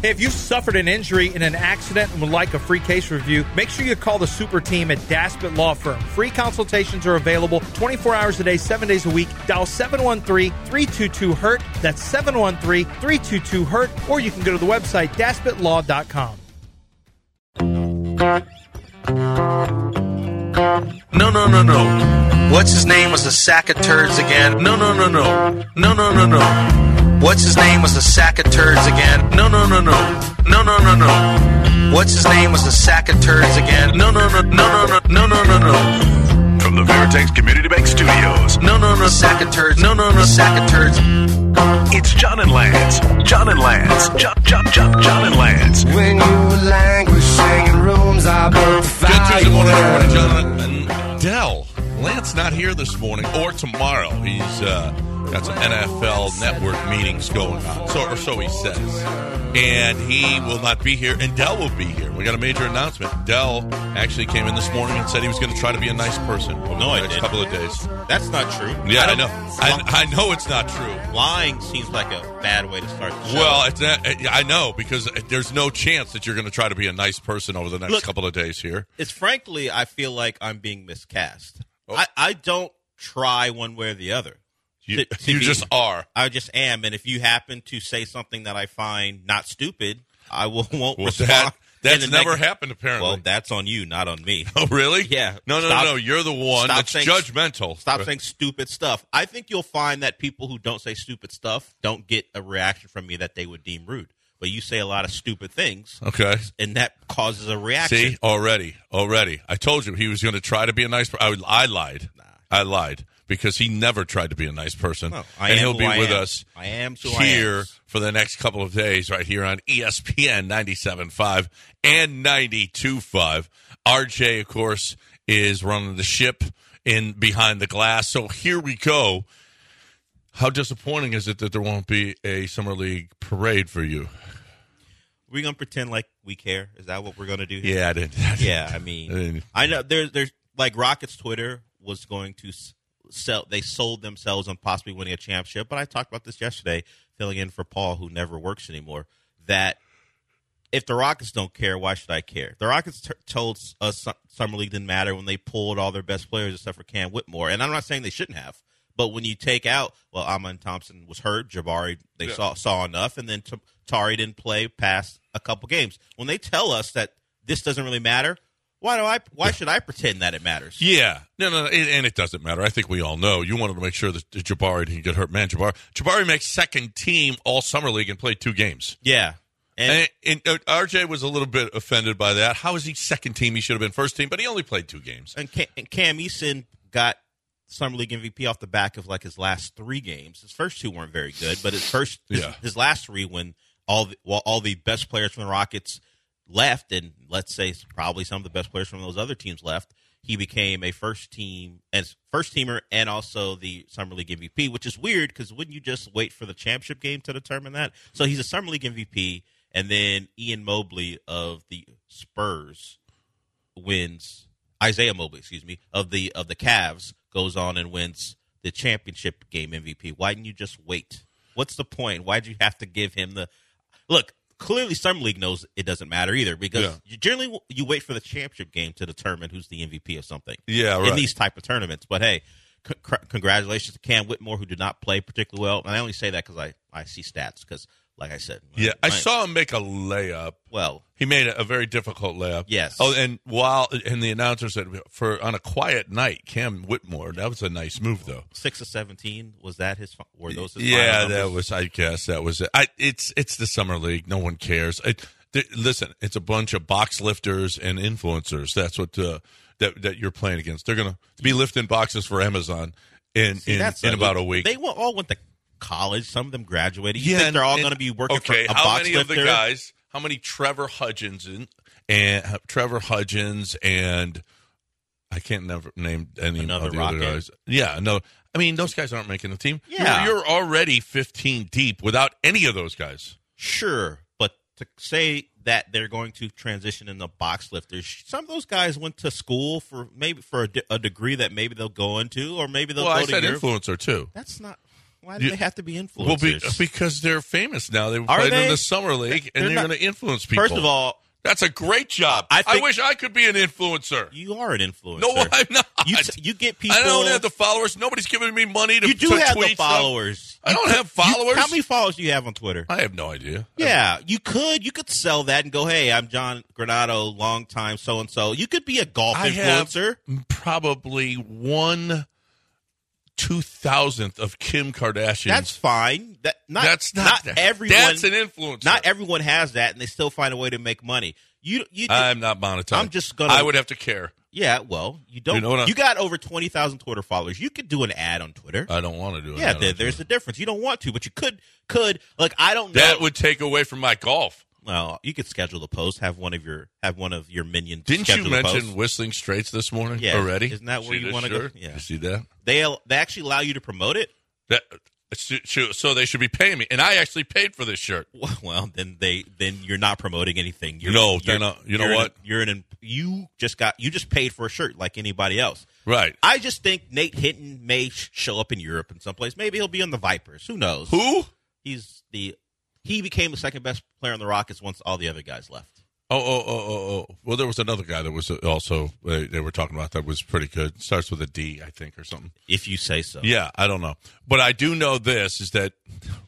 Hey, if you've suffered an injury in an accident and would like a free case review, make sure you call the super team at Daspit Law Firm. Free consultations are available 24 hours a day, 7 days a week. Dial 713-322-HURT. That's 713-322-HURT. Or you can go to the website daspitlaw.com. No, no, no, no. What's his name was a sack of turds again? No, no, no, no. No, no, no, no. What's his name was a sack of turds again? No, no, no, no. No, no, no, no. What's his name was a sack of turds again? No, no, no, no, no, no, no, no, no, no. From the Veritex Community Bank Studios, No, no, no, sack of turds. No, no, no, sack of turds. it's John and Lance. John and Lance. John, John, John, John and Lance. When you were languishing in rooms I built Good. Tuesday morning, everybody. John and Dell. Lance not here this morning or tomorrow. He's uh, got some NFL network meetings going on, so or so he says. And he will not be here, and Dell will be here. We got a major announcement. Dell actually came in this morning and said he was going to try to be a nice person over No, the next couple of days. That's not true. Yeah, I, don't- know. I, I know it's not true. Lying seems like a bad way to start the show. Well, it's not, I know because there's no chance that you're going to try to be a nice person over the next Look- couple of days here. it's frankly, I feel like I'm being miscast. Oh. I, I don't try one way or the other. You, To- to you be- just are. I just am, and if you happen to say something that I find not stupid, I will won't Well, respond. that, that's never neg- happened, apparently. Well, that's on you, not on me. Oh, really? Yeah. No, no, Stop- no, no. You're the one that's saying- judgmental. Stop saying stupid stuff. I think you'll find that people who don't say stupid stuff don't get a reaction from me that they would deem rude. But you say a lot of stupid things, Okay. and that causes a reaction. See, already, already. I told you he was going to try to be a nice. person. I, I lied. I lied because he never tried to be a nice person, No, I and am he'll be I with us I am who I here am. for the next couple of days, right here on ESPN 97.5 and 92.5. RJ, of course, is running the ship in behind the glass. So here we go. How disappointing is it that there won't be a summer league parade for you? we gonna pretend like we care? Is that what we're gonna do? Here? Yeah, I didn't. Yeah, I I mean, didn't- I know there's there's like Rockets Twitter was going to sell. They sold themselves on possibly winning a championship, but I talked about this yesterday, filling in for Paul, who never works anymore. That if the Rockets don't care, why should I care? The Rockets t- told us summer league didn't matter when they pulled all their best players except for Cam Whitmore, and I'm not saying they shouldn't have. But when you take out, well, Amen Thompson was hurt, Jabari they saw saw enough, and then T- Tari didn't play past a couple games. When they tell us that this doesn't really matter, why do I? Why should I pretend that it matters? Yeah, no, no, no, and and it doesn't matter. I think we all know you wanted to make sure that Jabari didn't get hurt. Man, Jabari, Jabari makes second team all summer league and played two games. Yeah, and, And, and uh, RJ was a little bit offended by that. How is he second team? He should have been first team, but he only played two games. and Cam, and Cam Eason got summer league MVP off the back of like his last three games. His first two weren't very good, but his first, his, Yeah. his last three when all the, well, all the best players from the Rockets left, and let's say probably some of the best players from those other teams left. He became a first team as first teamer and also the summer league MVP, which is weird because wouldn't you just wait for the championship game to determine that? So he's a summer league MVP, and then Ian Mobley of the Spurs wins Isaiah Mobley, excuse me, of the of the Cavs goes on and wins the championship game MVP. Why didn't you just wait? What's the point? Why'd you have to give him the look? Clearly, some league knows it doesn't matter either because Yeah. you generally you wait for the championship game to determine who's the MVP of something. Yeah, in these type of tournaments. But hey, c- congratulations to Cam Whitmore who did not play particularly well. And I only say that because I I see stats because, like I said, Yeah, I my- saw him make a layup. Well, He made a, a very difficult layup. Yes. Oh, and while and the announcer said for on a quiet night, Cam Whitmore. That was a nice move, though. six of seventeen was that his? Were those his Yeah, that was. I guess that was it. I, it's it's the summer league. No one cares. It, th- listen, it's a bunch of box lifters and influencers. That's what uh, that that you're playing against. They're gonna be lifting boxes for Amazon in See, in, in a- about a week. They all went to college. Some of them graduated. You Yeah, think they're all going to be working okay, for a how box many lifter? of the guys? How many Trevor Hudgins and, and uh, Trevor Hudgins and I can't never name any Another of the other guys. Yeah, no. I mean, those guys aren't making the team. You're- Yeah. you're, already 15 deep without any of those guys. Sure, but to say that they're going to transition into box lifters, some of those guys went to school for maybe for a, de- a degree that maybe they'll go into, or maybe they'll well, go I to said Europe. influencer too. That's not. Why do You- they have to be influencers? Well, be, because they're famous now. They Are played in the summer league, and They're they're, going to influence people. First of all, that's a great job. I I, wish I could be an influencer. you are an influencer. No, I'm not. You, t- you get people. I don't have the followers. Nobody's giving me money to. You do to have tweet the stuff. followers. I don't could- have you- followers. how many followers do you have on Twitter? I have no idea. Yeah, you could. You could sell that and go, "Hey, I'm John Granato, long time so and so." You could be a golf I have influencer. probably one two thousandth of Kim Kardashian. That's fine. That not that's not, that. everyone. That's an influence. not everyone has that, and they still find a way to make money. You, you. I'm not monetized. I'm just gonna- I would have to care. yeah, well, you don't. You know you got over twenty thousand Twitter followers. You could do an ad on Twitter. I don't want to do it. yeah, there, there's a difference. You don't want to, but you could. Could like I don't know. that would take away from my golf. Well, you could schedule the post. Have one of your have one of your minions. Didn't you mention post. Whistling Straits this morning Yeah, already? isn't that where See you wanna go? Yeah. You see that? They they actually allow you to promote it. That so they should be paying me, and I actually paid for this shirt. Well, then they then you're not promoting anything. You're, No, you're, uh, you know an- what? you're an you just got you just paid for a shirt like anybody else. Right? I just think Nate Hinton may show up in Europe in some place. Maybe he'll be on the Vipers. Who knows? Who? He's the he became the second best player on the Rockets once all the other guys left. Oh, oh, oh, oh, oh. Well, there was another guy that was also uh, they were talking about that was pretty good. Starts with a D, I think, or something. If you say so. Yeah, I don't know, but I do know this is that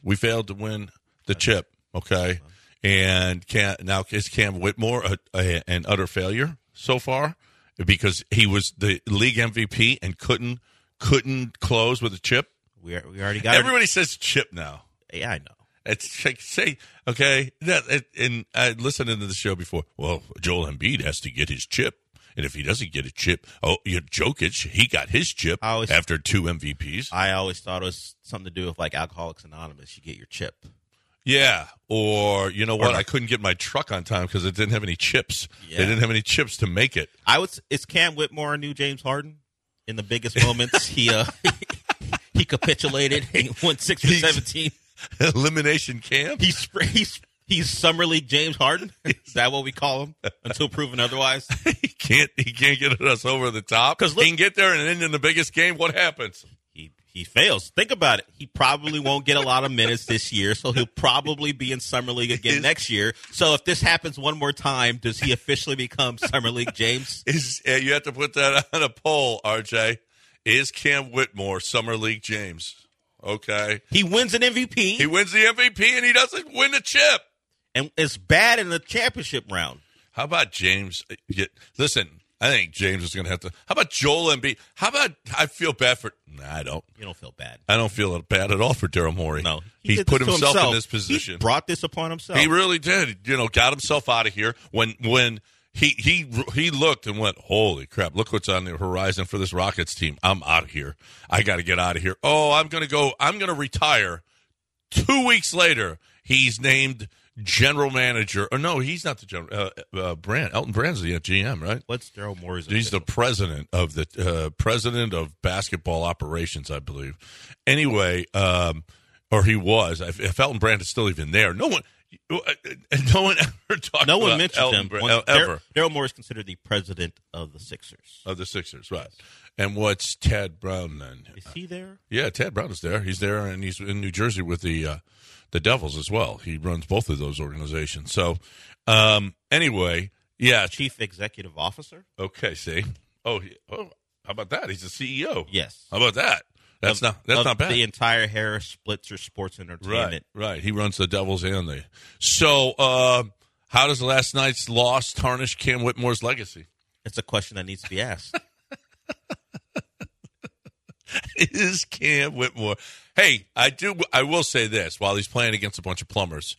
we failed to win the chip. Okay, and Cam, now is Cam Whitmore a, a, an utter failure so far because he was the league MVP and couldn't couldn't close with a chip. We are, we already got Everybody says chip now. Yeah, I know. It's like say okay. That it, and I listened to the show before. Well, Joel Embiid has to get his chip, and if he doesn't get a chip, oh, you Jokic he got his chip always- after two MVPs. I always thought it was something to do with like Alcoholics Anonymous. You get your chip. Yeah, or you know what? Or- I couldn't get my truck on time because it didn't have any chips. Yeah. They didn't have any chips to make it. I was. s- Is Cam Whitmore a new James Harden? In the biggest moments, he uh he capitulated. He won six for seventeen. Elimination camp. He's he's he's summer league James Harden. Is that what we call him until proven otherwise? he can't. He can't get us over the top because he can get there and end in the biggest game. What happens? He he fails. Think about it. He probably won't get a lot of minutes this year, so he'll probably be in summer league again Is- next year. So if this happens one more time, does he officially become summer league James? Is uh, you have to put that on a poll, RJ? Is Cam Whitmore summer league James? Okay, He wins an MVP he wins the MVP and he doesn't win the chip. and it's bad in the championship round. How about James? uh, listen, I think James is going to have to. How about Joel Embiid? How about I feel bad for? Nah, I don't. You don't feel bad. I don't feel bad at all for Daryl Morey. No, He he's put to himself, in this position. He brought this upon himself. He really did. You know, got himself out of here when when he he he looked and went, "Holy crap! Look what's on the horizon for this Rockets team. I'm out of here. I got to get out of here. Oh, I'm going to go. I'm going to retire." Two weeks later, he's named general manager. Or no, he's not the general. Uh, uh, Brand Elton Brand's the GM, right? What's Daryl Morey's? He's the president of the uh, president of basketball operations, I believe. Anyway, um, or he was. If, if Elton Brand is still even there, no one, no one ever talked. no one mentioned him. Uh, ever Daryl Morey is considered the president of the Sixers. of the Sixers, right? And what's Tad Brown then? Is he there? Yeah, Tad Brown is there. He's there, and he's in New Jersey with the uh, the Devils as well. He runs both of those organizations. So, um, anyway, yeah. Chief executive officer. Okay, see. Oh, oh, how about that? He's the CEO. Yes. How about that? That's Of- not that's not bad. The entire Harris Blitzer Sports right, Entertainment. right. He runs the Devils and the. So, uh, how does last night's loss tarnish Cam Whitmore's legacy? It's a question that needs to be asked. Is Cam Whitmore? Hey, I do. I will say this: while he's playing against a bunch of plumbers,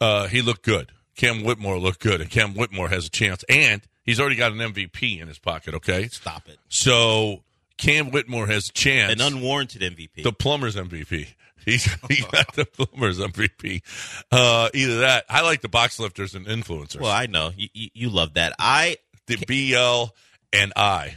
uh, he looked good. Cam Whitmore looked good, and Cam Whitmore has a chance, and he's already got an MVP in his pocket. Okay, Stop it. so Cam Whitmore has a chance. An unwarranted MVP. the plumbers MVP. He's he got the plumbers MVP. Uh, either that. I like the box lifters and influencers. well, I know you, you, you love that. I the BL and I.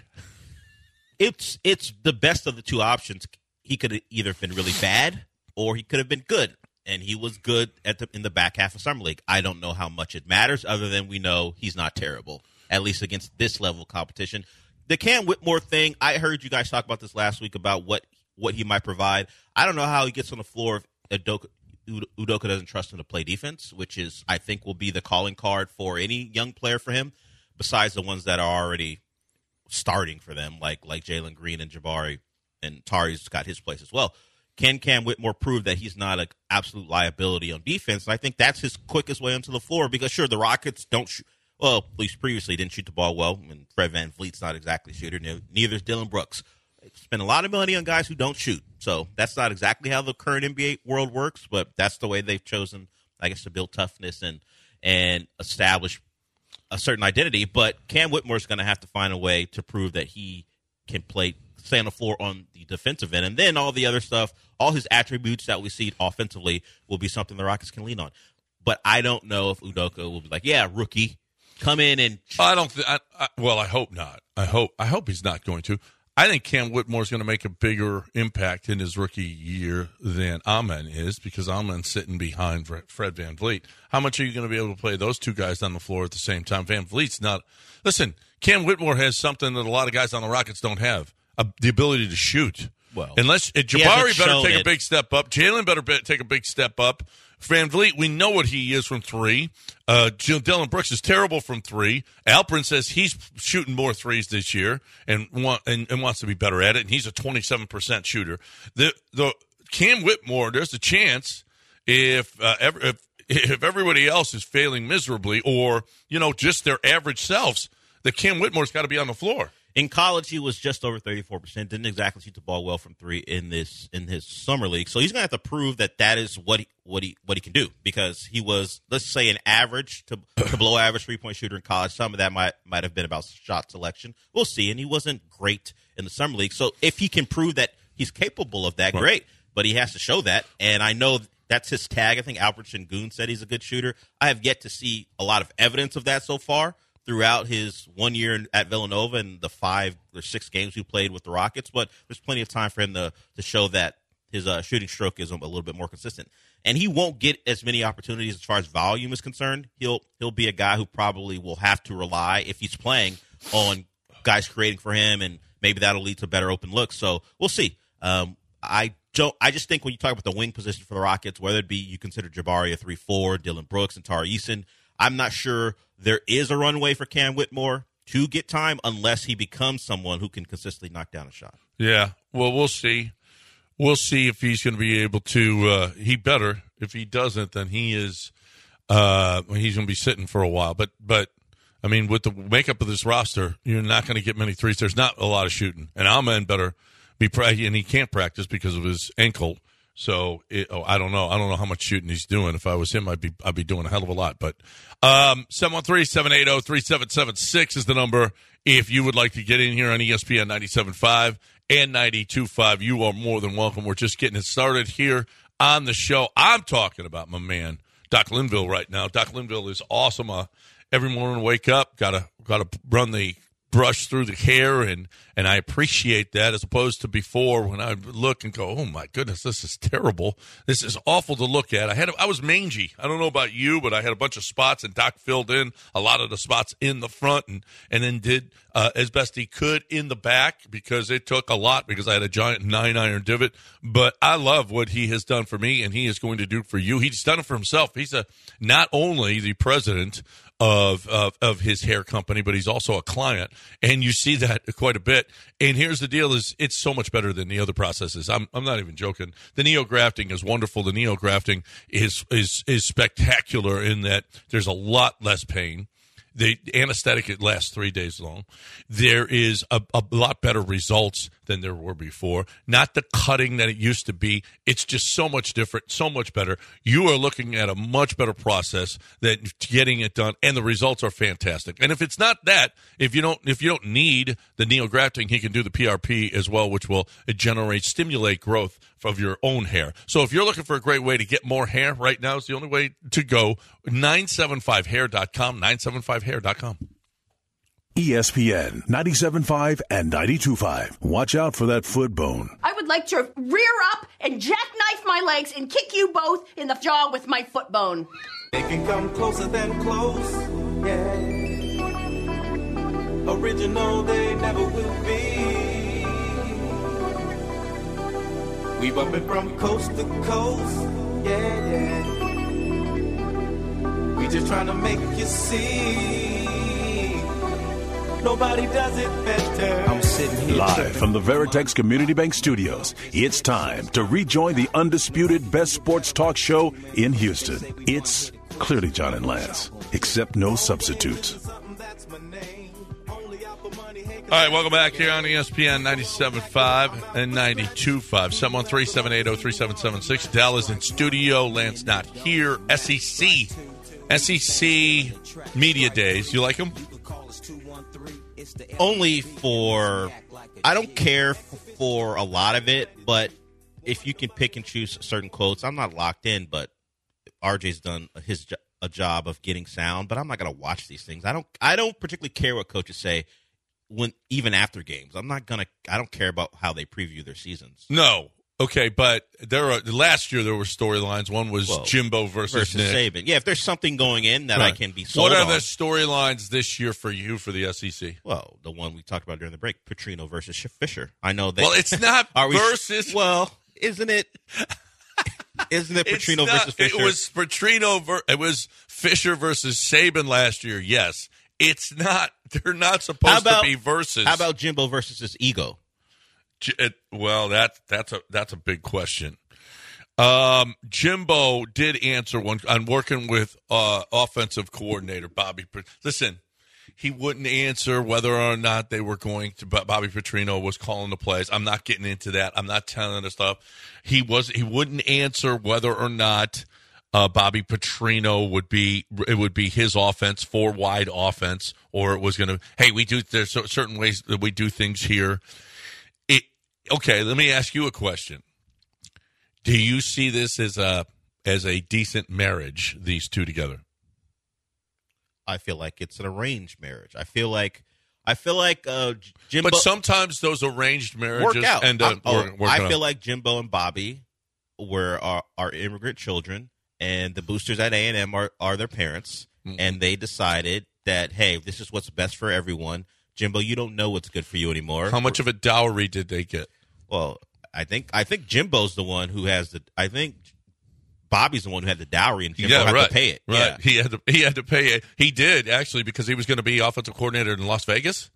it's it's the best of the two options. He could have either been really bad or he could have been good, and he was good at the in the back half of summer league. I don't know how much it matters, other than we know he's not terrible, at least against this level of competition. The Cam Whitmore thing, I heard you guys talk about this last week about what what he might provide. I don't know how he gets on the floor if Udoka, Udoka doesn't trust him to play defense, which is I think will be the calling card for any young player for him, besides the ones that are already starting for them, like like Jalen Green and Jabari, and Tari's got his place as well. Can Cam Whitmore prove that he's not an absolute liability on defense? And I think that's his quickest way onto the floor because sure the Rockets don't shoot. Well, at least previously didn't shoot the ball well, and Fred VanVleet's not exactly a shooter. Neither is Dillon Brooks. Spend a lot of money on guys who don't shoot, so that's not exactly how the current NBA world works. But that's the way they've chosen, I guess, to build toughness and and establish a certain identity. But Cam Whitmore's going to have to find a way to prove that he can play, stay on the floor on the defensive end, and then all the other stuff, all his attributes that we see offensively, will be something the Rockets can lean on. But I don't know if Udoka will be like, yeah, rookie, come in and. I don't. Th- I, I, well, I hope not. I hope. I hope he's not going to. I think Cam Whitmore is going to make a bigger impact in his rookie year than Amen is because Amen's sitting behind Fred VanVleet. How much are you going to be able to play those two guys on the floor at the same time? VanVleet's not. Listen, Cam Whitmore has something that a lot of guys on the Rockets don't have the ability to shoot. Well, unless uh, Jabari better take it. a big step up, Jalen better be, take a big step up. VanVleet, we know what he is from three. Uh, Dillon Brooks is terrible from three. Alperen says he's shooting more threes this year and, want, and, and wants to be better at it, and he's a 27% shooter. The, the Cam Whitmore, there's a chance if, uh, ever, if if everybody else is failing miserably or, you know, just their average selves, that Cam Whitmore's got to be on the floor. In college, he was just over thirty four percent. Didn't exactly shoot the ball well from three in this in his summer league. So he's going to have to prove that that is what he, what he what he can do because he was let's say an average to, to below average three point shooter in college. Some of that might might have been about shot selection. We'll see. And he wasn't great in the summer league. So if he can prove that he's capable of that, right. great. But he has to show that. And I know that's his tag. I think Alperen Sengun said he's a good shooter. I have yet to see a lot of evidence of that so far throughout his one year at Villanova and the five or six games he played with the Rockets, but there's plenty of time for him to, to show that his uh, shooting stroke is a little bit more consistent. And he won't get as many opportunities as far as volume is concerned. He'll he'll be a guy who probably will have to rely if he's playing on guys creating for him, and maybe that'll lead to better open looks. So we'll see. Um, I don't. I just think when you talk about the wing position for the Rockets, whether it be you consider Jabari a three four, Dillon Brooks and Tari Eason, I'm not sure there is a runway for Cam Whitmore to get time unless he becomes someone who can consistently knock down a shot. Yeah. Well, we'll see. We'll see if he's going to be able to. Uh, he better. If he doesn't, then he is. Uh, he's going to be sitting for a while. But but I mean, with the makeup of this roster, you're not going to get many threes. There's not a lot of shooting, and Amen better be and he can't practice because of his ankle. So it, oh, I don't know. I don't know how much shooting he's doing. If I was him, I'd be I'd be doing a hell of a lot. But um, 713-780-3776 is the number. If you would like to get in here on ESPN 97.5 and 92.5, you are more than welcome. We're just getting it started here on the show. I'm talking about my man Doc Linville right now. Doc Linville is awesome. Uh, every morning, wake up, gotta gotta run the brush through the hair and and I appreciate that as opposed to before when I look and go, oh my goodness, this is terrible. This is awful to look at. I had I was mangy. I don't know about you, but I had a bunch of spots and Doc filled in a lot of the spots in the front and and then did uh, as best he could in the back because it took a lot because I had a giant nine iron divot. But I love what he has done for me and he is going to do for you. He's done it for himself. He's a not only the president of, of, of his hair company, but he's also a client, and you see that quite a bit. And here's the deal: is it's so much better than the other processes. I'm I'm not even joking. The neo grafting is wonderful. The neo grafting is is is spectacular in that there's a lot less pain the anesthetic it lasts three days long. There is a, a, lot better results than there were before. Not the cutting that it used to be. It's just so much different, so much better. You are looking at a much better process than getting it done, and the results are fantastic. And if it's not that, if you don't if you don't need the neografting, he can do the PRP as well, which will generate stimulate growth of your own hair. So if you're looking for a great way to get more hair right now, it's the only way to go. 975hair.com, 975hair.com. ESPN 97.5 and 92.5. Watch out for that foot bone. I would like to rear up and jackknife my legs and kick you both in the jaw with my foot bone. They can come closer than close, yeah. Original, they never will be. We bumping from coast to coast. Yeah, yeah. We just trying to make you see. Nobody does it better. I'm sitting here. Live from the Veritex Community Bank Studios, it's time to rejoin the undisputed best sports talk show in Houston. It's clearly John and Lance, except no substitutes. All right, welcome back here on ESPN 97.5 and 92.5. 713-780-3776. Dell is in studio. Lance not here. SEC. SEC Media Days. You like them? Only for I don't care for a lot of it, but if you can pick and choose certain quotes, I'm not locked in. But RJ's done his a job of getting sound, but I'm not going to watch these things. I don't. I don't particularly care what coaches say when even after games. I'm not gonna. I don't care about how they preview their seasons. No. Okay, but there are last year there were storylines. One was Well, Jimbo versus, versus Nick. Saban. Yeah, if there's something going in that I can be sold What are on. the storylines this year for you for the SEC? Well, the one we talked about during the break, Petrino versus Fisher. I know that. Well, it's not Are we- versus. Well, isn't it? Isn't it Petrino not- versus Fisher? It was Petrino. Ver, it was Fisher versus Saban last year. Yes, it's not. They're not supposed about- to be versus. How about Jimbo versus his ego? It, well, that that's a that's a big question. Um, Jimbo did answer one. I'm working with uh, offensive coordinator Bobby. Listen, he wouldn't answer whether or not they were going to. But Bobby Petrino was calling the plays. I'm not getting into that. I'm not telling the stuff. He was. He wouldn't answer whether or not uh, Bobby Petrino would be. It would be his offense, four wide offense, or it was going to. Hey, we do. There's certain ways that we do things here. Okay, let me ask you a question. Do you see this as a as a decent marriage? These two together. I feel like it's an arranged marriage. I feel like I feel like uh, Jimbo But sometimes those arranged marriages work out. end up. I, oh, I feel out. like Jimbo and Bobby were are, are immigrant children, and the boosters at A and M are are their parents, Mm. and they decided that hey, this is what's best for everyone. Jimbo, you don't know what's good for you anymore. how much of a dowry did they get? Well, I think I think Jimbo's the one who has the. I think Bobby's the one who had the dowry, and Jimbo yeah, had right. to pay it. Right. Yeah. He had to. He had to pay it. He did actually because he was going to be offensive coordinator in Las Vegas,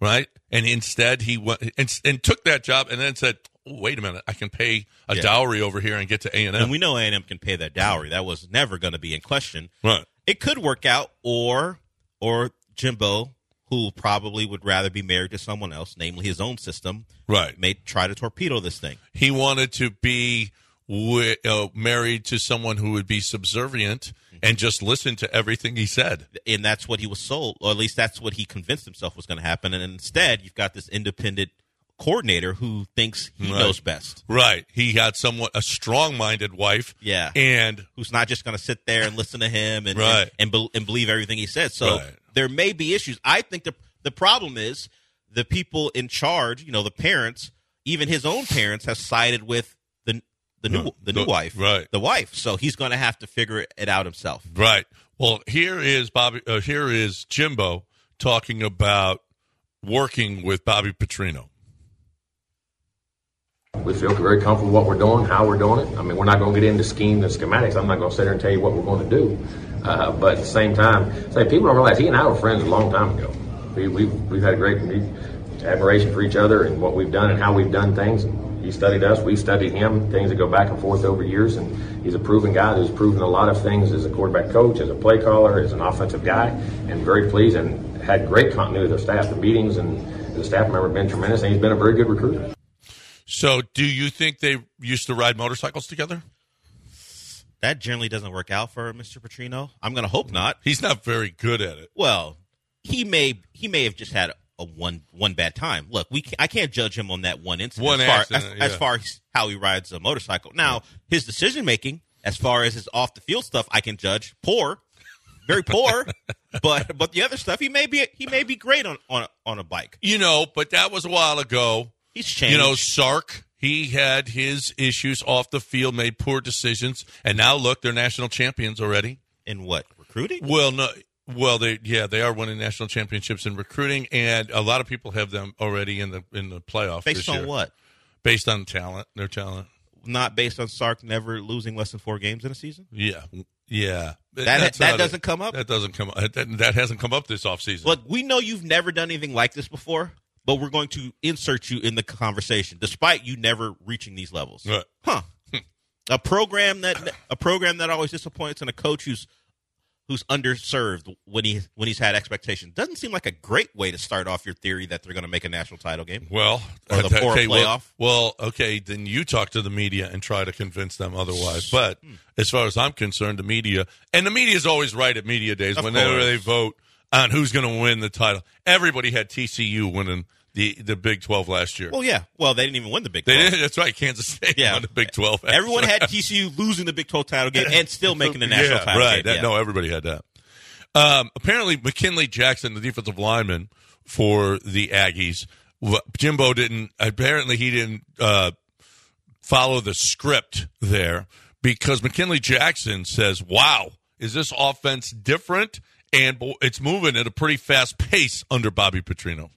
right? And instead he went and, and took that job and then said, oh, "Wait a minute, I can pay a Yeah. dowry over here and get to A and M." And we know A&M can pay that dowry. That was never going to be in question. Right. It could work out, or or Jimbo, who probably would rather be married to someone else, namely his own system, Right. may try to torpedo this thing. He wanted to be uh, married to someone who would be subservient and just listen to everything he said. And that's what he was sold, or at least that's what he convinced himself was going to happen. And instead, you've got this independent coordinator who thinks he Right. knows best. Right. He had somewhat a strong-minded wife. Yeah. And who's not just going to sit there and listen to him and Right. and, and, bel- and believe everything he says. So Right. There may be issues. I think the the problem is the people in charge, you know, the parents, even his own parents, have sided with the the new Right. the new The- wife, right. The wife. So he's going to have to figure it out himself. Right. Well, here is Bobby. Uh, here is Jimbo talking about working with Bobby Petrino. We feel very comfortable with what we're doing, how we're doing it. I mean, we're not going to get into schemes and schematics. I'm not going to sit there and tell you what we're going to do. Uh, but at the same time, say people don't realize he and I were friends a long time ago. We, we've we've had a great admiration for each other and what we've done and how we've done things. He studied us, we studied him. Things that go back and forth over years, and he's a proven guy who's proven a lot of things as a quarterback coach, as a play caller, as an offensive guy, and very pleased and had great continuity with our staff. The meetings and the staff member have been tremendous, and he's been a very good recruiter. So, do you think they used to ride motorcycles together? That generally doesn't work out for Mr. Petrino. I'm going to hope not. He's not very good at it. Well, he may he may have just had a one one bad time. Look, we can, I can't judge him on that one incident. One as far, accident, as, as far as how he rides a motorcycle. Now, his decision making, as far as his off the field stuff, I can judge poor, very poor. but but the other stuff, he may be he may be great on on a, on a bike. You know, but that was a while ago. He's changed. You know, Sark, he had his issues off the field, made poor decisions, and now look, they're national champions already. in what recruiting? Well, no, well, they yeah, they are winning national championships in recruiting, and a lot of people have them already in the in the playoff Based on year. what? Based on talent, their talent. not based on Sark never losing less than four games in a season? Yeah, yeah. That- that doesn't come up? That doesn't come. That, that hasn't come up this offseason. Look, we know you've never done anything like this before, but we're going to insert you in the conversation, despite you never reaching these levels. Right. Huh? a program that a program that always disappoints, and a coach who's who's underserved when he when he's had expectations doesn't seem like a great way to start off your theory that they're going to make a national title game. Well, Or the- or okay, well- playoff. Well, okay, then you talk to the media and try to convince them otherwise. But Hmm. as far as I'm concerned, the media and the media is always right at media days Of whenever course. they vote on who's going to win the title. Everybody had TCU winning the the Big 12 last year. Well, yeah. Well, they didn't even win the Big they 12. did, that's right. Kansas State Yeah. won the Big 12. Everyone had. TCU losing the Big 12 title game and still making the national yeah, title right. game. That, yeah. No, everybody had that. Um, apparently, McKinley Jackson, the defensive lineman for the Aggies, Jimbo didn't. Apparently, he didn't uh, follow the script there because McKinley Jackson says, "Wow, is this offense different?" And it's moving at a pretty fast pace under Bobby Petrino.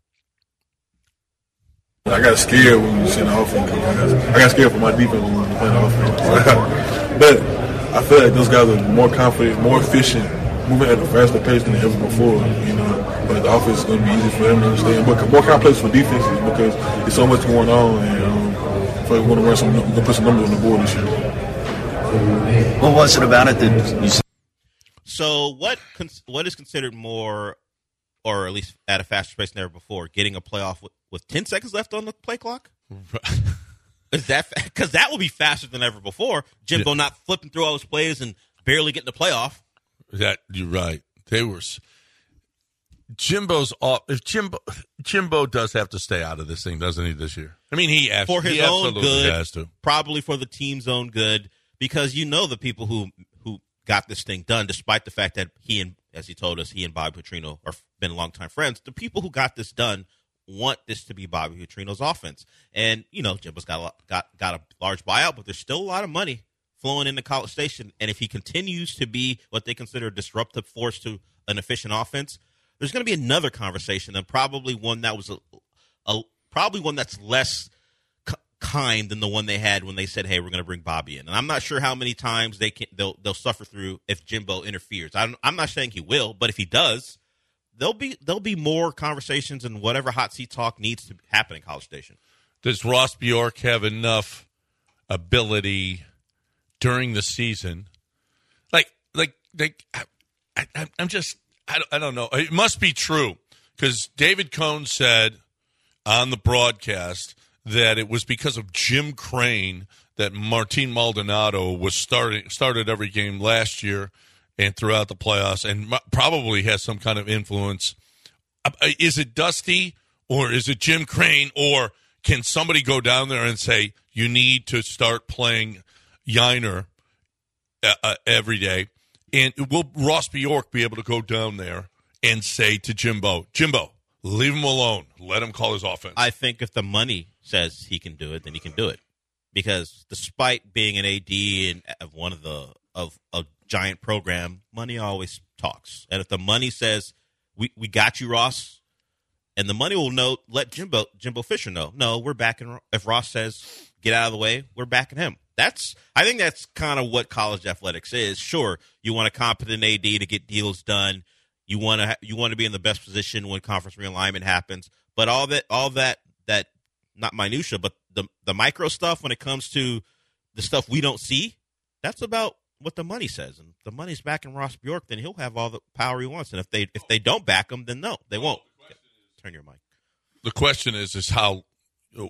I got scared when we was in the offense. I got scared for my defense when we were playing offense. but I feel like those guys are more confident, more efficient, moving at a faster pace than ever before. You know, but the offense is going to be easy for them to understand. But more complex for defenses because there's so much going on, and um, I we want to run some, we're going to put some numbers on the board this year. What was it about it that you? So what cons- what is considered more, or at least at a faster pace than ever before, getting a playoff with, with ten seconds left on the play clock? Is that because that will be faster than ever before? Jimbo not flipping through all his plays and barely getting the playoff. That you're right. They were. Jimbo's off. If Jimbo Jimbo does have to stay out of this thing, doesn't he? This year. I mean, he abs- for his he own good, has to. probably for the team's own good, because you know the people who who got this thing done, despite the fact that he and, as he told us, he and Bobby Petrino are been longtime friends. The people who got this done want this to be Bobby Petrino's offense, and you know Jimbo's got a lot, got got a large buyout, but there's still a lot of money flowing into College Station, and if he continues to be what they consider a disruptive force to an efficient offense, there's going to be another conversation, and probably one that was a, a probably one that's less kind than the one they had when they said, "Hey, we're going to bring Bobby in." And I'm not sure how many times they can they'll they'll suffer through if Jimbo interferes. I'm I'm not saying he will, but if he does, there'll be there'll be more conversations and whatever hot seat talk needs to happen in College Station. Does Ross Bjork have enough ability during the season? Like, like, like I, I, I'm just, I don't, I don't know. It must be true because David Cohn said on the broadcast that it was because of Jim Crane that Martin Maldonado was starting started every game last year and throughout the playoffs, and probably has some kind of influence. Uh, Is it Dusty or is it Jim Crane or can somebody go down there and say you need to start playing Yainer uh, uh, every day? And will Ross Bjork be able to go down there and say to Jimbo, Jimbo, leave him alone, let him call his offense? I think if the money says he can do it, then he can do it. Because despite being an AD and of one of the of a giant program, money always talks. And if the money says we, we got you, Ross, and the money will know let Jimbo Jimbo Fisher know. No, we're backing. If Ross says get out of the way, we're backing him. That's I think that's kind of what college athletics is. Sure, you want a competent AD to get deals done. You want to you want to be in the best position when conference realignment happens. But all that all that that not minutia, but the the micro stuff when it comes to the stuff we don't see, that's about what the money says. And if the money's backing Ross Bjork, then he'll have all the power he wants. And if they if they don't back him, then no, they won't. Turn your mic. the question is is how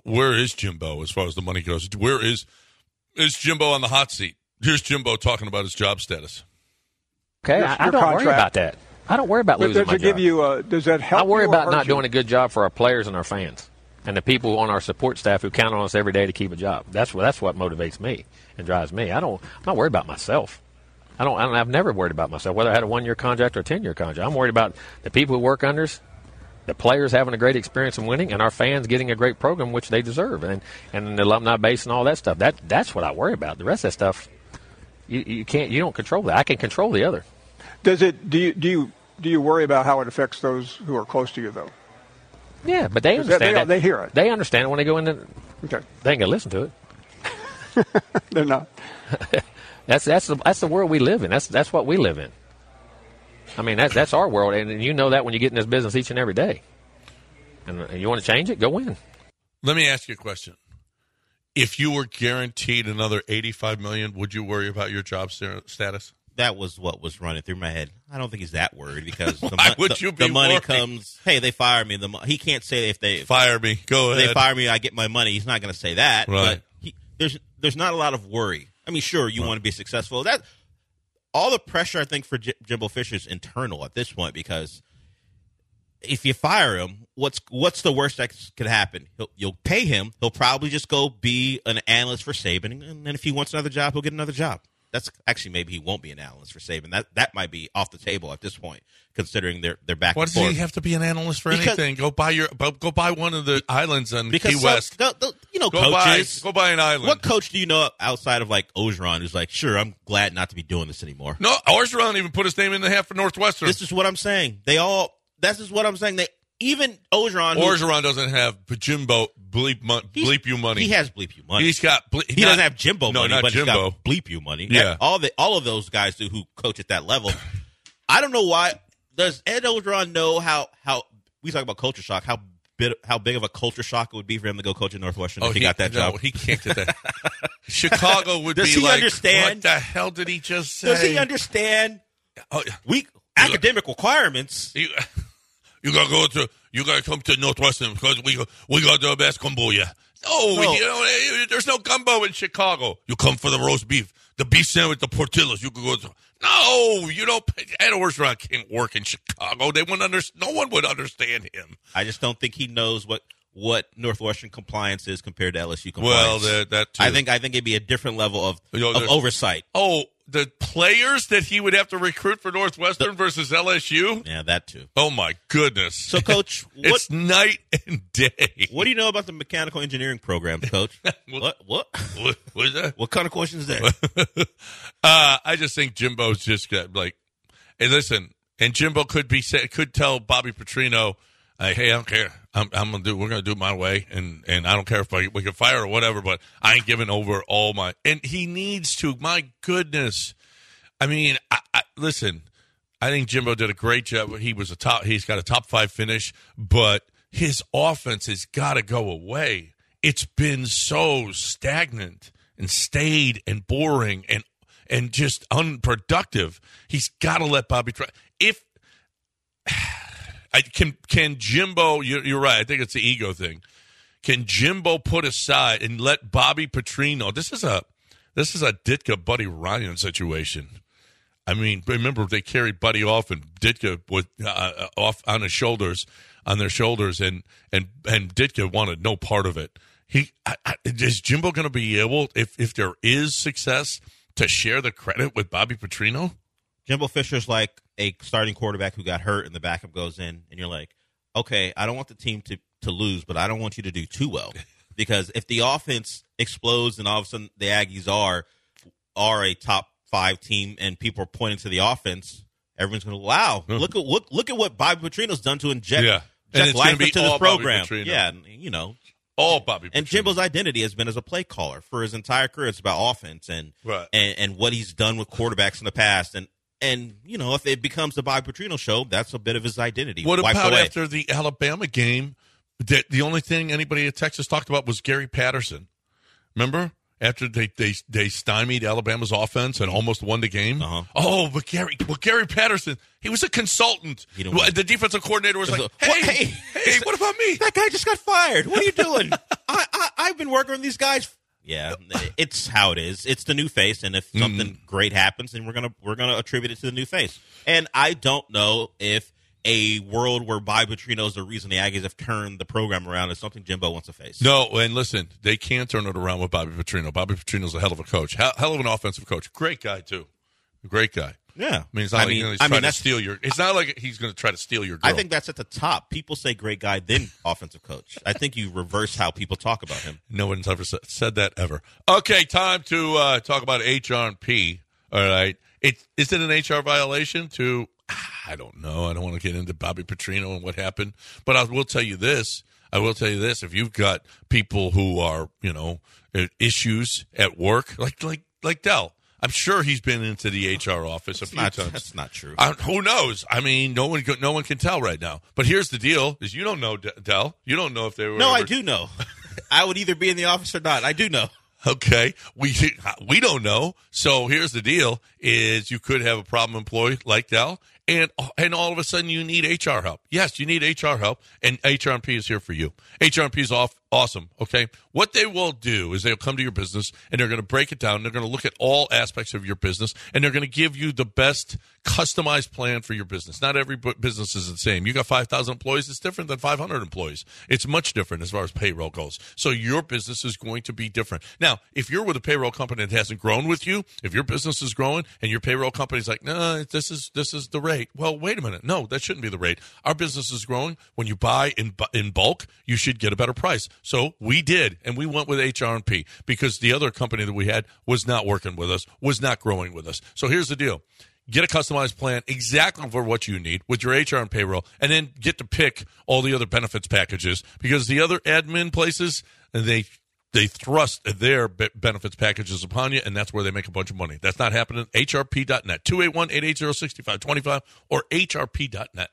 where is Jimbo as far as the money goes? Where is is Jimbo on the hot seat? Here's Jimbo talking about his job status. Okay, Your- I, I your don't worry about that. I don't worry about But losing my job. you? Uh, does that help? I worry about not you? doing a good job for our players and our fans, and the people on our support staff who count on us every day to keep a job. That's what that's what motivates me and drives me. I don't. I'm not worried about myself. I don't. I don't I've never worried about myself, whether I had a one year contract or a ten year contract. I'm worried about the people who work under us, the players having a great experience and winning, and our fans getting a great program, which they deserve, and and the alumni base and all that stuff. That that's what I worry about. The rest of that stuff, you you can't. You don't control that. I can control the other. Does it? Do you? Do you? Do you worry about how it affects those who are close to you, though? Yeah, but they- understand they- that. they hear it. They understand it when they go in. The, Okay. They ain't gonna listen to it. They're not. That's that's the that's the world we live in. That's that's what we live in. I mean, that's that's our world, and you know that when you get in this business each and every day. And you want to change it, go win. Let me ask you a question. If you were guaranteed another 85 million, would you worry about your job status? That was what was running through my head. I don't think he's that worried because the, Why mon- would the- you be the money worried? comes. Hey, they fire me. The mo- he can't say if they Fire me. Go ahead. they fire me. I get my money. He's not going to say that. Right. But he, there's there's not a lot of worry. I mean, sure, you want to be successful. That all the pressure I think for J- Jimbo Fisher is internal at this point because if you fire him, what's what's the worst that could happen? He'll, you'll pay him. He'll probably just go be an analyst for Saban, and then if he wants another job, he'll get another job. That's actually maybe he won't be an analyst for Saban. That that might be off the table at this point, considering they're they're back. Why does he have to be an analyst for Because- anything? Go buy your go buy one of the islands on Key some- West. the- the- you know, Go coaches. buy- go buy an island. What coach do you know outside of like Orgeron who's like, sure, I'm glad not to be doing this anymore. No, Orgeron even put his name in the half for Northwestern. This is what I'm saying. They all. This is what I'm saying. They even Orgeron. who- Orgeron doesn't have Jimbo bleep mon- bleep you money. He has bleep you money. He's got ble- he not- doesn't have Jimbo no, money, not but Jimbo. he's got bleep you money. Yeah. all the all of those guys do who coach at that level. I don't know why. Does Ed Orgeron know how how we talk about culture shock? How bit how big of a culture shock it would be for him to go coach at Northwestern oh, if he, got that no, job? He can't get that. Chicago would Does be he like, understand? what the hell did he just say? Does he understand? Oh, we academic requirements. You, you gotta go to. You gotta come to Northwestern because we we got the best kombucha. No, No. you know, there's no gumbo in Chicago. You come for the roast beef, the beef sandwich, the portillos. You could go to. No, you don't. Ed Orgeron can't work in Chicago. They wouldn't understand. No one would understand him. I just don't think he knows what what Northwestern compliance is compared to LSU Well, compliance. that, that too. I think I think it'd be a different level of You know, of oversight. Oh, the players that he would have to recruit for Northwestern versus LSU. Yeah, that too. Oh my goodness! So, Coach, what it's night and day. what do you know about the mechanical engineering program, Coach? what what What was that? what kind of questions there? uh, I just think Jimbo's just got like, hey, listen, and Jimbo could be could tell Bobby Petrino, hey, I don't care. I'm, I'm gonna do. We're gonna do it my way, and and I don't care if I, we can fire or whatever, but I ain't giving over all my. And he needs to. My goodness, I mean, I, I, listen. I think Jimbo did a great job. He was a top. He's got a top five finish, but his offense has got to go away. It's been so stagnant and stayed and boring and and just unproductive. He's got to let Bobby try. If I can, can Jimbo? You're, you're right. I think it's the ego thing. Can Jimbo put aside and let Bobby Petrino? This is a this is a Ditka Buddy Ryan situation. I mean, remember they carried Buddy off and Ditka was uh, off on his shoulders, on their shoulders, and and and Ditka wanted no part of it. He I, I, is Jimbo going to be able, if if there is success, to share the credit with Bobby Petrino? Jimbo Fisher's like a starting quarterback who got hurt and the backup goes in, and you're like, okay, I don't want the team to, to lose, but I don't want you to do too well. Because if the offense explodes and all of a sudden the Aggies are are a top five team and people are pointing to the offense, everyone's going to wow, look at look look at what Bobby Petrino's done to inject, Yeah. Inject life into this program. Yeah, and, you know, All Bobby and Petrino. Jimbo's identity has been as a play caller for his entire career. It's about offense and Right. and, and what he's done with quarterbacks in the past. And and you know, if it becomes the Bobby Petrino show, that's a bit of his identity. What wiped about away. after the Alabama game? That the only thing anybody at Texas talked about was Gary Patterson. Remember after they they they stymied Alabama's offense and almost won the game. Uh-huh. Oh, but Gary, well, Gary Patterson, he was a consultant. He didn't Well, want- the defensive coordinator was like, What- "Hey, hey, hey, what about me?" That guy just got fired. What are you doing? I, I I've been working with these guys. Yeah, it's how it is. It's the new face, and if something mm. great happens, then we're gonna we're gonna attribute it to the new face. And I don't know if a world where Bobby Petrino is the reason the Aggies have turned the program around is something Jimbo wants to face. No, and listen, they can't turn it around with Bobby Petrino. Bobby Petrino's a hell of a coach, hell, hell of an offensive coach, great guy too, great guy. Yeah, I mean, it's not I like mean- you know, he's I mean, to that's- steal your. It's not like he's going to try to steal your. Girl. I think that's at the top. People say great guy, then offensive coach. I think you reverse how people talk about him. No one's ever sa- said that ever. Okay, time to uh, talk about HR and P. All right, it is it an HR violation to I don't know. I don't want to get into Bobby Petrino and what happened, but I will tell you this. I will tell you this: if you've got people who are, you know, issues at work, like like like Dell, I'm sure he's been into the HR office a few not- times. that's not true. Uh, who knows? I mean, no one no one can tell right now. But here's the deal: is you don't know D- Dell. You don't know if they were. No, I do know. I would either be in the office or not. I do know. Okay, we we don't know. So here's the deal: is you could have a problem employee like Dell, and and all of a sudden you need HR help. Yes, you need HR help, and HRP is here for you. HRP is off awesome. Okay, what they will do is they'll come to your business and they're going to break it down. They're going to look at all aspects of your business, and they're going to give you the best customized plan for your business. Not every business is the same. You got five thousand employees; it's different than five hundred employees. It's much different as far as payroll goes. So your business is going to be different. Now, if you're with a payroll company that hasn't grown with you, if your business is growing and your payroll company's like, no, this is this is the rate. Well, wait a minute. No, that shouldn't be the rate. Our business is growing. When you buy in in bulk, you should get a better price. So we did, and we went with HR&P because the other company that we had was not working with us, was not growing with us. So here's the deal. Get a customized plan exactly for what you need with your HR and payroll, and then get to pick all the other benefits packages because the other admin places they they thrust their benefits packages upon you, and that's where they make a bunch of money. That's not happening. HRP.net, 281 880 6525 or HRP.net.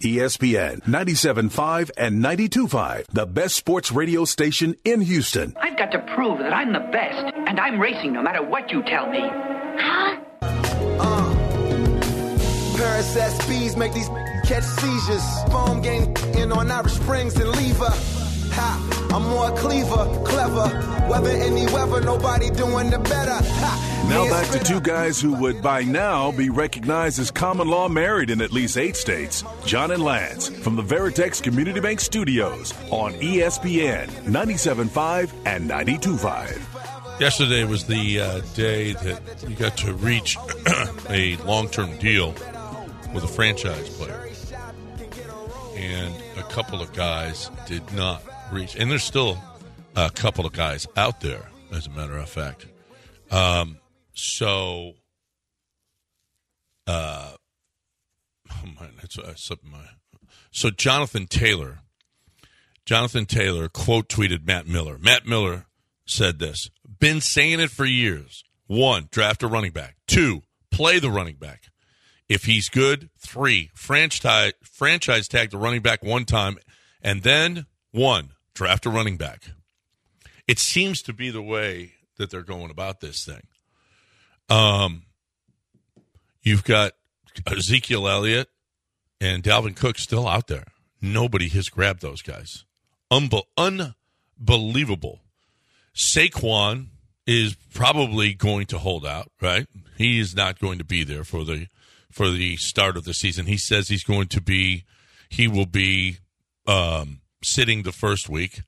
ESPN 97.5 and 92.5, the best sports radio station in Houston. I've got to prove that I'm the best, and I'm racing no matter what you tell me. Huh? Uh, Paris SBs make these catch seizures. Foam game in on Irish Springs and Lever. Ha, I'm more cleaver, clever. Whether any weather, nobody doing it better. Ha, Now back to two guys who would by now be recognized as common law married in at least eight states. John and Lance from the Veritex Community Bank Studios on ESPN 97.5 and 92.5. Yesterday was the uh, day that you got to reach a long term deal with a franchise player. And a couple of guys did not reach. And there's still a couple of guys out there, as a matter of fact. Um, so, uh, oh my, that's, I slipped my. So, Jonathan Taylor, Jonathan Taylor quote tweeted Matt Miller. Matt Miller said this Been saying it for years. One, draft a running back. Two, play the running back. If he's good, three, franchise, franchise tag the running back one time. And then, one, draft a running back. It seems to be the way that they're going about this thing. Um, you've got Ezekiel Elliott and Dalvin Cook still out there. Nobody has grabbed those guys. Unbe- unbelievable. Saquon is probably going to hold out, right? He is not going to be there for the for the start of the season. He says he's going to be he will be um, sitting the first week.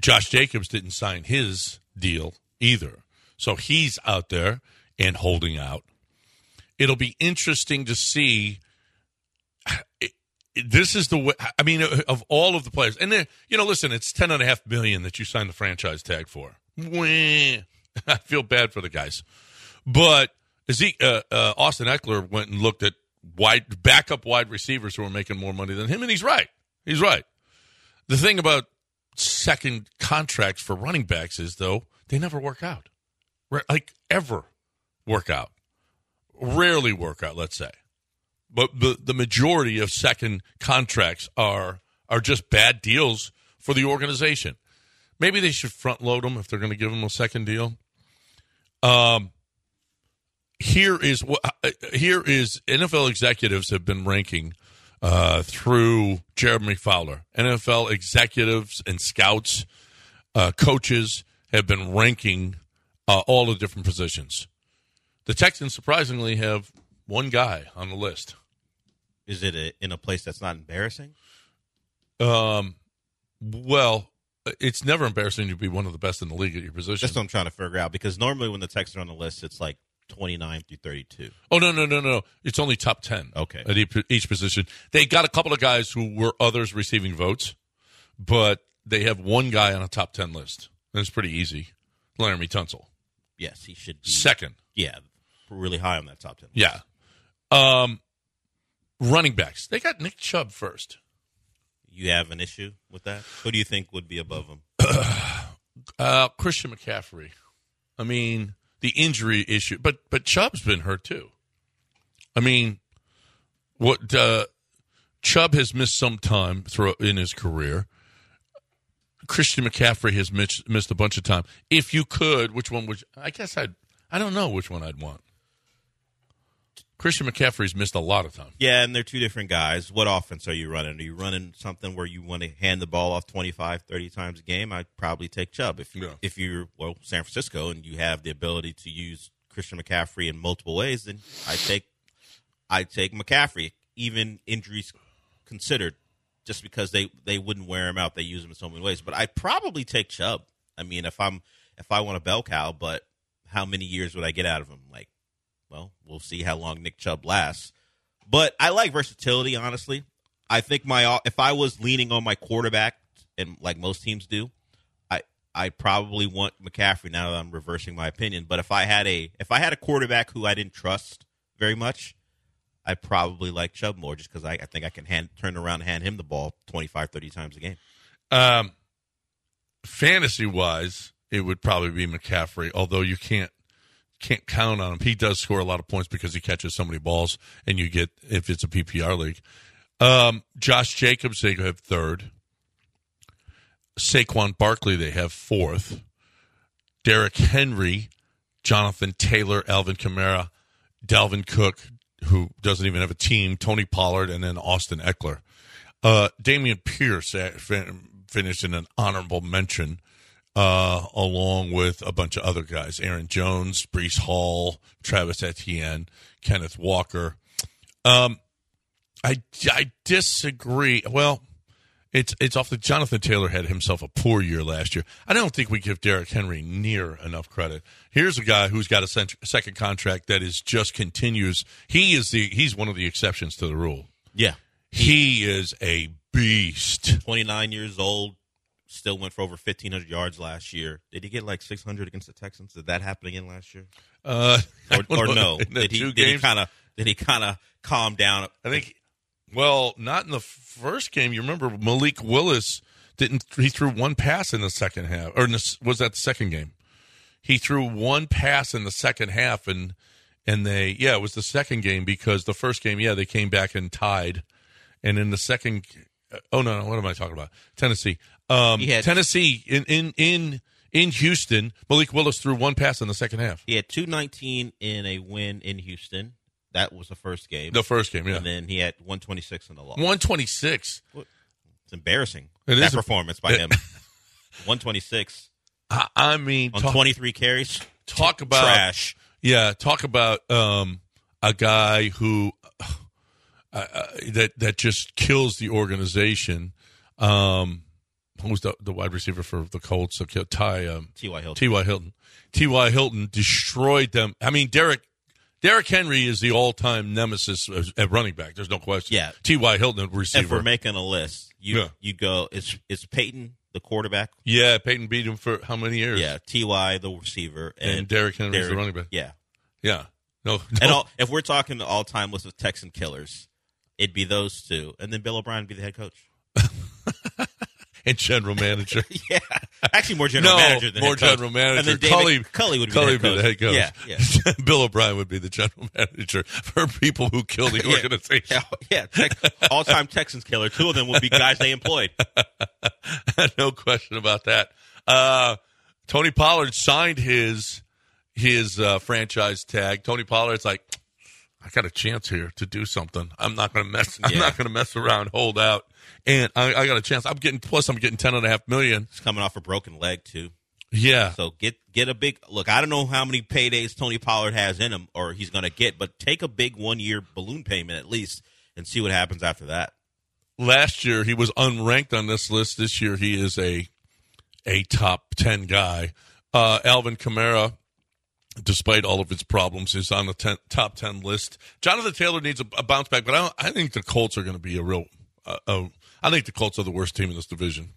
Josh Jacobs didn't sign his deal either. So he's out there and holding out. It'll be interesting to see this is the way I mean of all of the players. And then, you know, listen, it's ten and a half million that you signed the franchise tag for. I feel bad for the guys. But Zeke, uh, uh, Austin Ekeler went and looked at wide backup wide receivers who are making more money than him, and he's right. He's right. The thing about second contracts for running backs is though they never work out, like ever work out. Rarely work out, let's say. But the the majority of second contracts are are just bad deals for the organization. Maybe they should front load them if they're going to give them a second deal. Um, here is what uh, here is NFL executives have been ranking uh, through Jeremy Fowler. NFL executives and scouts, uh, coaches have been ranking uh, all the different positions. The Texans surprisingly have one guy on the list. Is it a, in a place that's not embarrassing? Um, well, it's never embarrassing to be one of the best in the league at your position. That's what I'm trying to figure out because normally when the Texans are on the list, it's like 29 through 32. Oh no no no no! It's only top ten. Okay. at each, each position. They got a couple of guys who were others receiving votes, but they have one guy on a top ten list. And it's pretty easy. Laremy Tunsil, Yes, he should be second. Yeah, really high on that top 10. Yeah. Um, running backs. They got Nick Chubb first. You have an issue with that? Who do you think would be above him? Uh, Christian McCaffrey. I mean, the injury issue, but but Chubb's been hurt too. I mean, what uh, Chubb has missed some time through in his career. Christian McCaffrey has missed, missed a bunch of time. If you could, which one would? I guess I'd. I don't know which one I'd want. Christian McCaffrey's missed a lot of time. Yeah, and they're two different guys. What offense are you running? Are you running something where you want to hand the ball off 25, 30 times a game? I'd probably take Chubb. If, you, if you're, well, San Francisco and you have the ability to use Christian McCaffrey in multiple ways, then I take I take McCaffrey, even injuries considered, just because they, they wouldn't wear him out. They use him in so many ways. But I'd probably take Chubb. I mean, if I'm if I want a bell cow, but how many years would I get out of him? Like well, we'll see how long Nick Chubb lasts. But I like versatility, honestly. I think my if I was leaning on my quarterback, and like most teams do, I I probably want McCaffrey. Now that I'm reversing my opinion, but if I had a if I had a quarterback who I didn't trust very much, I probably like Chubb more, just because I, I think I can hand turn around and hand him the ball 25, 30 times a game. Um, fantasy wise, it would probably be McCaffrey, although you can't can't count on him. He does score a lot of points because he catches so many balls, and you get if it's a PPR league. Um, Josh Jacobs they have third. Saquon Barkley they have fourth. Derrick Henry, Jonathan Taylor, Alvin Kamara, Dalvin Cook, who doesn't even have a team, Tony Pollard, and then Austin Ekeler. Uh, Dameon Pierce uh, finished in an honorable mention uh, along with a bunch of other guys Aaron Jones, Breece Hall, Travis Etienne, Kenneth Walker. Um, I, I disagree. Well, it's it's off the Jonathan Taylor had himself a poor year last year. I don't think we give Derrick Henry near enough credit. Here's a guy who's got a cent- second contract that is just continues. He is the he's one of the exceptions to the rule. Yeah, he, he is a beast. Twenty nine years old, still went for over 1,500 yards last year. Did he get like 600 against the Texans? Did that happen again last year? Uh, or, or no? Did he, did he kind of did he kind of calm down? I think. Well, not in the first game. You remember Malik Willis didn't. He threw one pass in the second half, or was that the second game? He threw one pass in the second half, and and they yeah, it was the second game because the first game yeah they came back and tied, and in the second oh no, no what am I talking about? Tennessee. Um, had, Tennessee in in in in Houston, Malik Willis threw one pass in the second half. He had two nineteen in a win in Houston. That was the first game. The first game, yeah. And then he had one twenty six in the loss. One twenty six. It's embarrassing. It that performance by him. one twenty six. I mean, on twenty three carries. Talk about trash. Yeah, talk about um, a guy who uh, uh, that that just kills the organization. Um, who's the, the wide receiver for the Colts? Ty um, T.Y. Hilton. T.Y. Hilton. T.Y. Hilton destroyed them. I mean, Derek Derrick Henry is the all-time nemesis at running back. There's no question. Yeah. T.Y. Hilton receiver. If we're making a list, you yeah. you go. It's is Peyton the quarterback? Yeah, Peyton beat him for how many years? Yeah, T.Y. the receiver and, and Derrick Henry the running back. Yeah, yeah. No, no. and all, if we're talking the all-time list of Texan killers, it'd be those two, and then Bill O'Brien would be the head coach. And general manager. yeah, actually more general no, manager than more general manager. And then David, Culley, Culley would be, Culley the, head coach. the head coach. Yeah, yeah. Bill O'Brien would be the general manager for people who kill the organization. yeah, yeah. all-time Texans killer. Two of them would be guys they employed. no question about that. Uh, Tony Pollard signed his his uh, franchise tag. Tony Pollard's like, I got a chance here to do something. I'm not going to mess. I'm yeah. not going to mess around, hold out, and I, I, got a chance. I'm getting plus. I'm getting ten and a half million. It's coming off a broken leg too. Yeah. So get get a big look. I don't know how many paydays Tony Pollard has in him, or he's going to get, but take a big one year balloon payment at least, and see what happens after that. Last year he was unranked on this list. This year he is a a top ten guy. Uh, Alvin Kamara despite all of its problems, is on the ten, top 10 list. Jonathan Taylor needs a, a bounce back, but I, I, think the Colts are going to be a real. Uh, I think the Colts are the worst team in this division.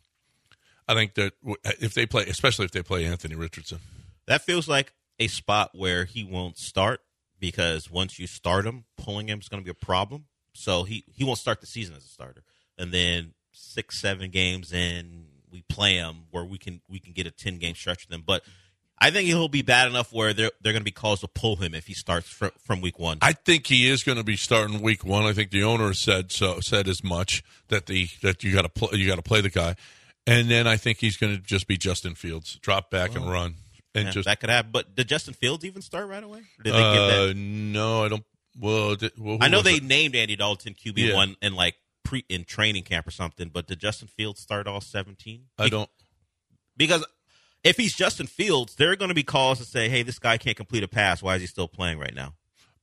I think that if they play, especially if they play Anthony Richardson, that feels like a spot where he won't start because once you start him, pulling him is going to be a problem. so he he won't start the season as a starter. And then six seven games in, we play him where we can we can get a ten game stretch with him. But I think he'll be bad enough where they're they're going to be calls to pull him if he starts fr- from week one. I think he is going to be starting week one. I think the owner said so said as much that the that you got to play you got to play the guy, and then I think he's going to just be Justin Fields, drop back and run, and Yeah, just that could happen. But did Justin Fields even start right away? Uh, no, I don't. Well, did, well I know they it? named Andy Dalton QB Yeah. one in like pre in training camp or something. But did Justin Fields start all seventeen? I don't. because if he's Justin Fields, there are going to be calls to say, "Hey, this guy can't complete a pass. Why is he still playing right now?"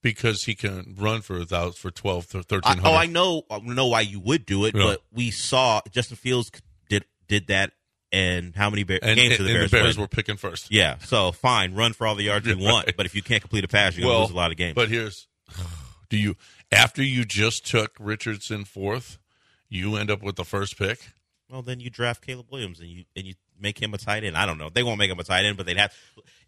because he can run for thousand for twelve to I, thirteen oh, I know, I know why you would do it, Yeah. but we saw Justin Fields did did that, and how many bear, And, games and, the Bears, the Bears win? were picking first. Yeah, so fine, run for all the yards you want, but if you can't complete a pass, you're going to Well, lose a lot of games. But here's, do you after you just took Richardson fourth, you end up with the first pick? Well, then you draft Caleb Williams and you and you make him a tight end. I don't know. They won't make him a tight end, but they'd have.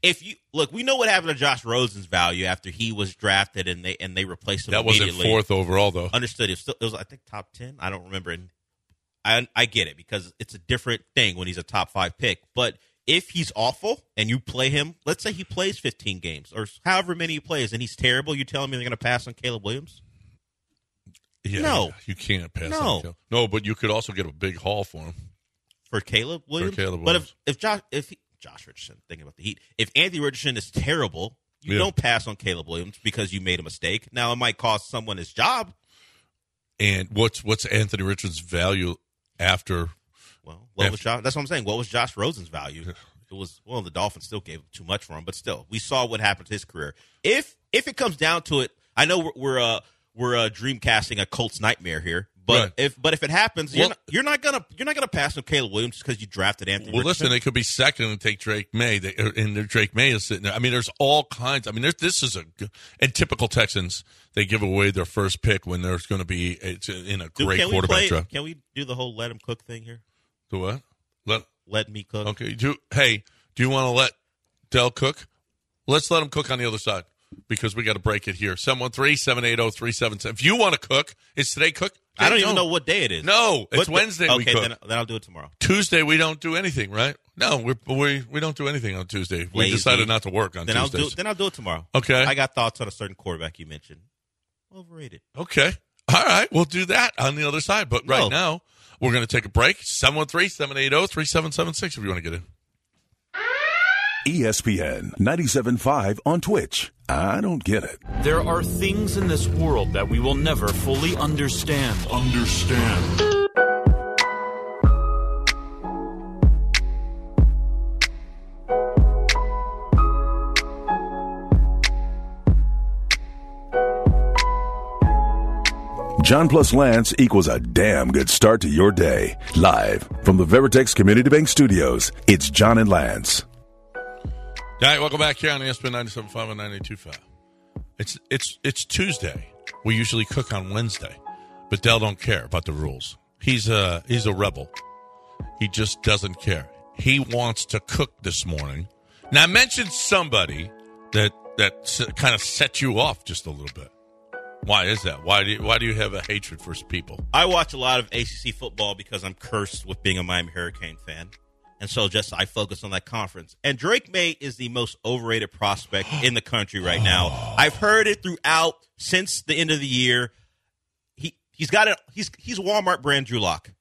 If you look, we know what happened to Josh Rosen's value after he was drafted and they and they replaced him. That wasn't fourth overall though. Understood. It was, still, it was I think top ten. I don't remember. And I I get it because it's a different thing when he's a top five pick. But if he's awful and you play him, let's say he plays 15 games or however many he plays, and he's terrible, you telling me they're going to pass on Caleb Williams? Yeah, No. you can't pass. No. on Caleb. no, but you could also get a big haul for him. For Caleb Williams. Caleb But if if Josh if he, Josh Richardson thinking about the Heat, if Anthony Richardson is terrible, you Yeah. don't pass on Caleb Williams because you made a mistake. Now it might cost someone his job. And what's what's Anthony Richardson's value after? Well, what was Josh? That's what I'm saying. What was Josh Rosen's value? It was well, the Dolphins still gave too much for him, but still, we saw what happened to his career. If if it comes down to it, I know we're we're uh, we're uh, dreamcasting a Colts nightmare here, but Right. if but if it happens, you're, not, you're not gonna you're not gonna pass on Caleb Williams because you drafted Anthony. Well, Richardson. listen, they could be second and take Drake Maye, they, uh, and Drake Maye is sitting there. I mean, there's all kinds. I mean, there's, this is a and typical Texans. They give away their first pick when there's going to be it's in a great we quarterback play- draft. Can we do the whole let him cook thing here? Do what? Let Let me cook. Okay. Do hey, do you want to let Dell cook? Let's let him cook on the other side because we got to break it here. 713-780-377. If you want to cook, is today cook? I don't even know what day it is. No, it's What Wednesday we Okay, cook. then, then I'll do it tomorrow. Tuesday we don't do anything, right? No, we we we don't do anything on Tuesday. We Lazy. decided not to work on Then I'll do. Then I'll do it tomorrow. Okay. I got thoughts on a certain quarterback you mentioned. Overrated. Okay. All right. We'll do that on the other side. But right No. now, we're going to take a break. 713 780 3776 if you want to get in. ESPN 97.5 on Twitch. I don't get it. There are things in this world that we will never fully understand. Understand. John plus Lance equals a damn good start to your day. Live from the Veritex Community Bank Studios, it's John and Lance. All right, welcome back here on ESPN 97.5 and 92.5. It's it's it's Tuesday. We usually cook on Wednesday, but Dell don't care about the rules. He's a he's a rebel. He just doesn't care. He wants to cook this morning. Now mention somebody that that kind of set you off just a little bit. Why is that? Why do you, why do you have a hatred for people? I watch a lot of ACC football because I'm cursed with being a Miami Hurricane fan. And so just I focus on that conference. And Drake Maye is the most overrated prospect in the country right now. I've heard it throughout since the end of the year. He he's got it he's he's Walmart brand Drew Lock.